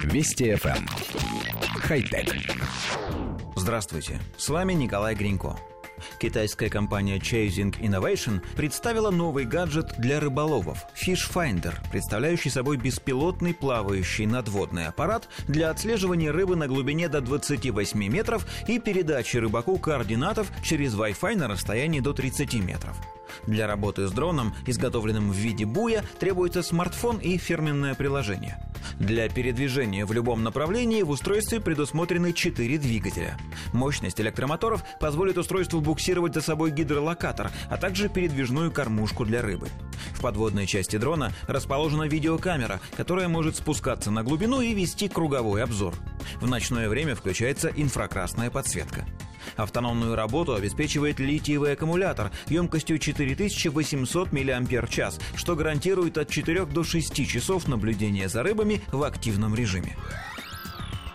Вести FM. Эм. Хай-тек. Здравствуйте, с вами Николай Гринько. Китайская компания Chasing Innovation представила новый гаджет для рыболовов – Fish Finder, представляющий собой беспилотный плавающий надводный аппарат для отслеживания рыбы на глубине до 28 метров и передачи рыбаку координатов через Wi-Fi на расстоянии до 30 метров. Для работы с дроном, изготовленным в виде буя, требуется смартфон и фирменное приложение – для передвижения в любом направлении в устройстве предусмотрены четыре двигателя. Мощность электромоторов позволит устройству буксировать за собой гидролокатор, а также передвижную кормушку для рыбы. В подводной части дрона расположена видеокамера, которая может спускаться на глубину и вести круговой обзор. В ночное время включается инфракрасная подсветка. Автономную работу обеспечивает литиевый аккумулятор емкостью 4800 мАч, что гарантирует от 4 до 6 часов наблюдения за рыбами в активном режиме.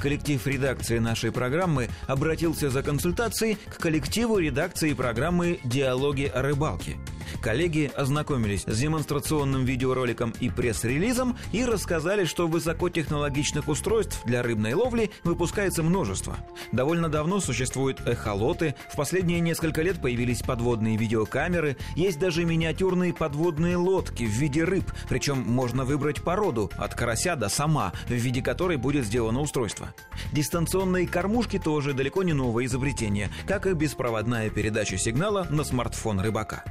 Коллектив редакции нашей программы обратился за консультацией к коллективу редакции программы «Диалоги о рыбалке». Коллеги ознакомились с демонстрационным видеороликом и пресс-релизом и рассказали, что высокотехнологичных устройств для рыбной ловли выпускается множество. Довольно давно существуют эхолоты, в последние несколько лет появились подводные видеокамеры, есть даже миниатюрные подводные лодки в виде рыб, причем можно выбрать породу, от карася до сама, в виде которой будет сделано устройство. Дистанционные кормушки тоже далеко не новое изобретение, как и беспроводная передача сигнала на смартфон рыбака.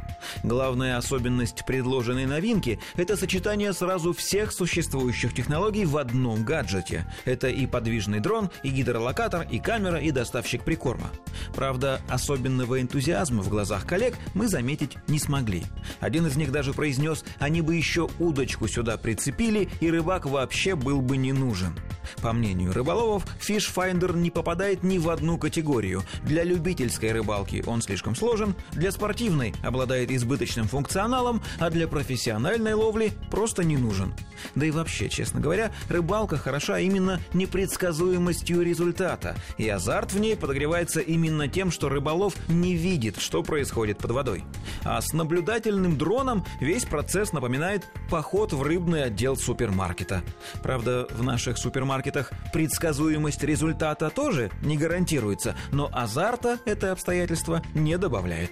Главная особенность предложенной новинки – это сочетание сразу всех существующих технологий в одном гаджете. Это и подвижный дрон, и гидролокатор, и камера, и доставщик прикорма. Правда, особенного энтузиазма в глазах коллег мы заметить не смогли. Один из них даже произнес, они бы еще удочку сюда прицепили, и рыбак вообще был бы не нужен. По мнению рыболовов, Fish Finder не попадает ни в одну категорию. Для любительской рыбалки он слишком сложен, для спортивной обладает избыточным функционалом, а для профессиональной ловли просто не нужен. Да и вообще, честно говоря, рыбалка хороша именно непредсказуемостью результата, и азарт в ней подогревается именно тем, что рыболов не видит, что происходит под водой. А с наблюдательным дроном весь процесс напоминает поход в рыбный отдел супермаркета. Правда, в наших супермаркетах предсказуемость результата тоже не гарантируется, но азарта это обстоятельство не добавляет.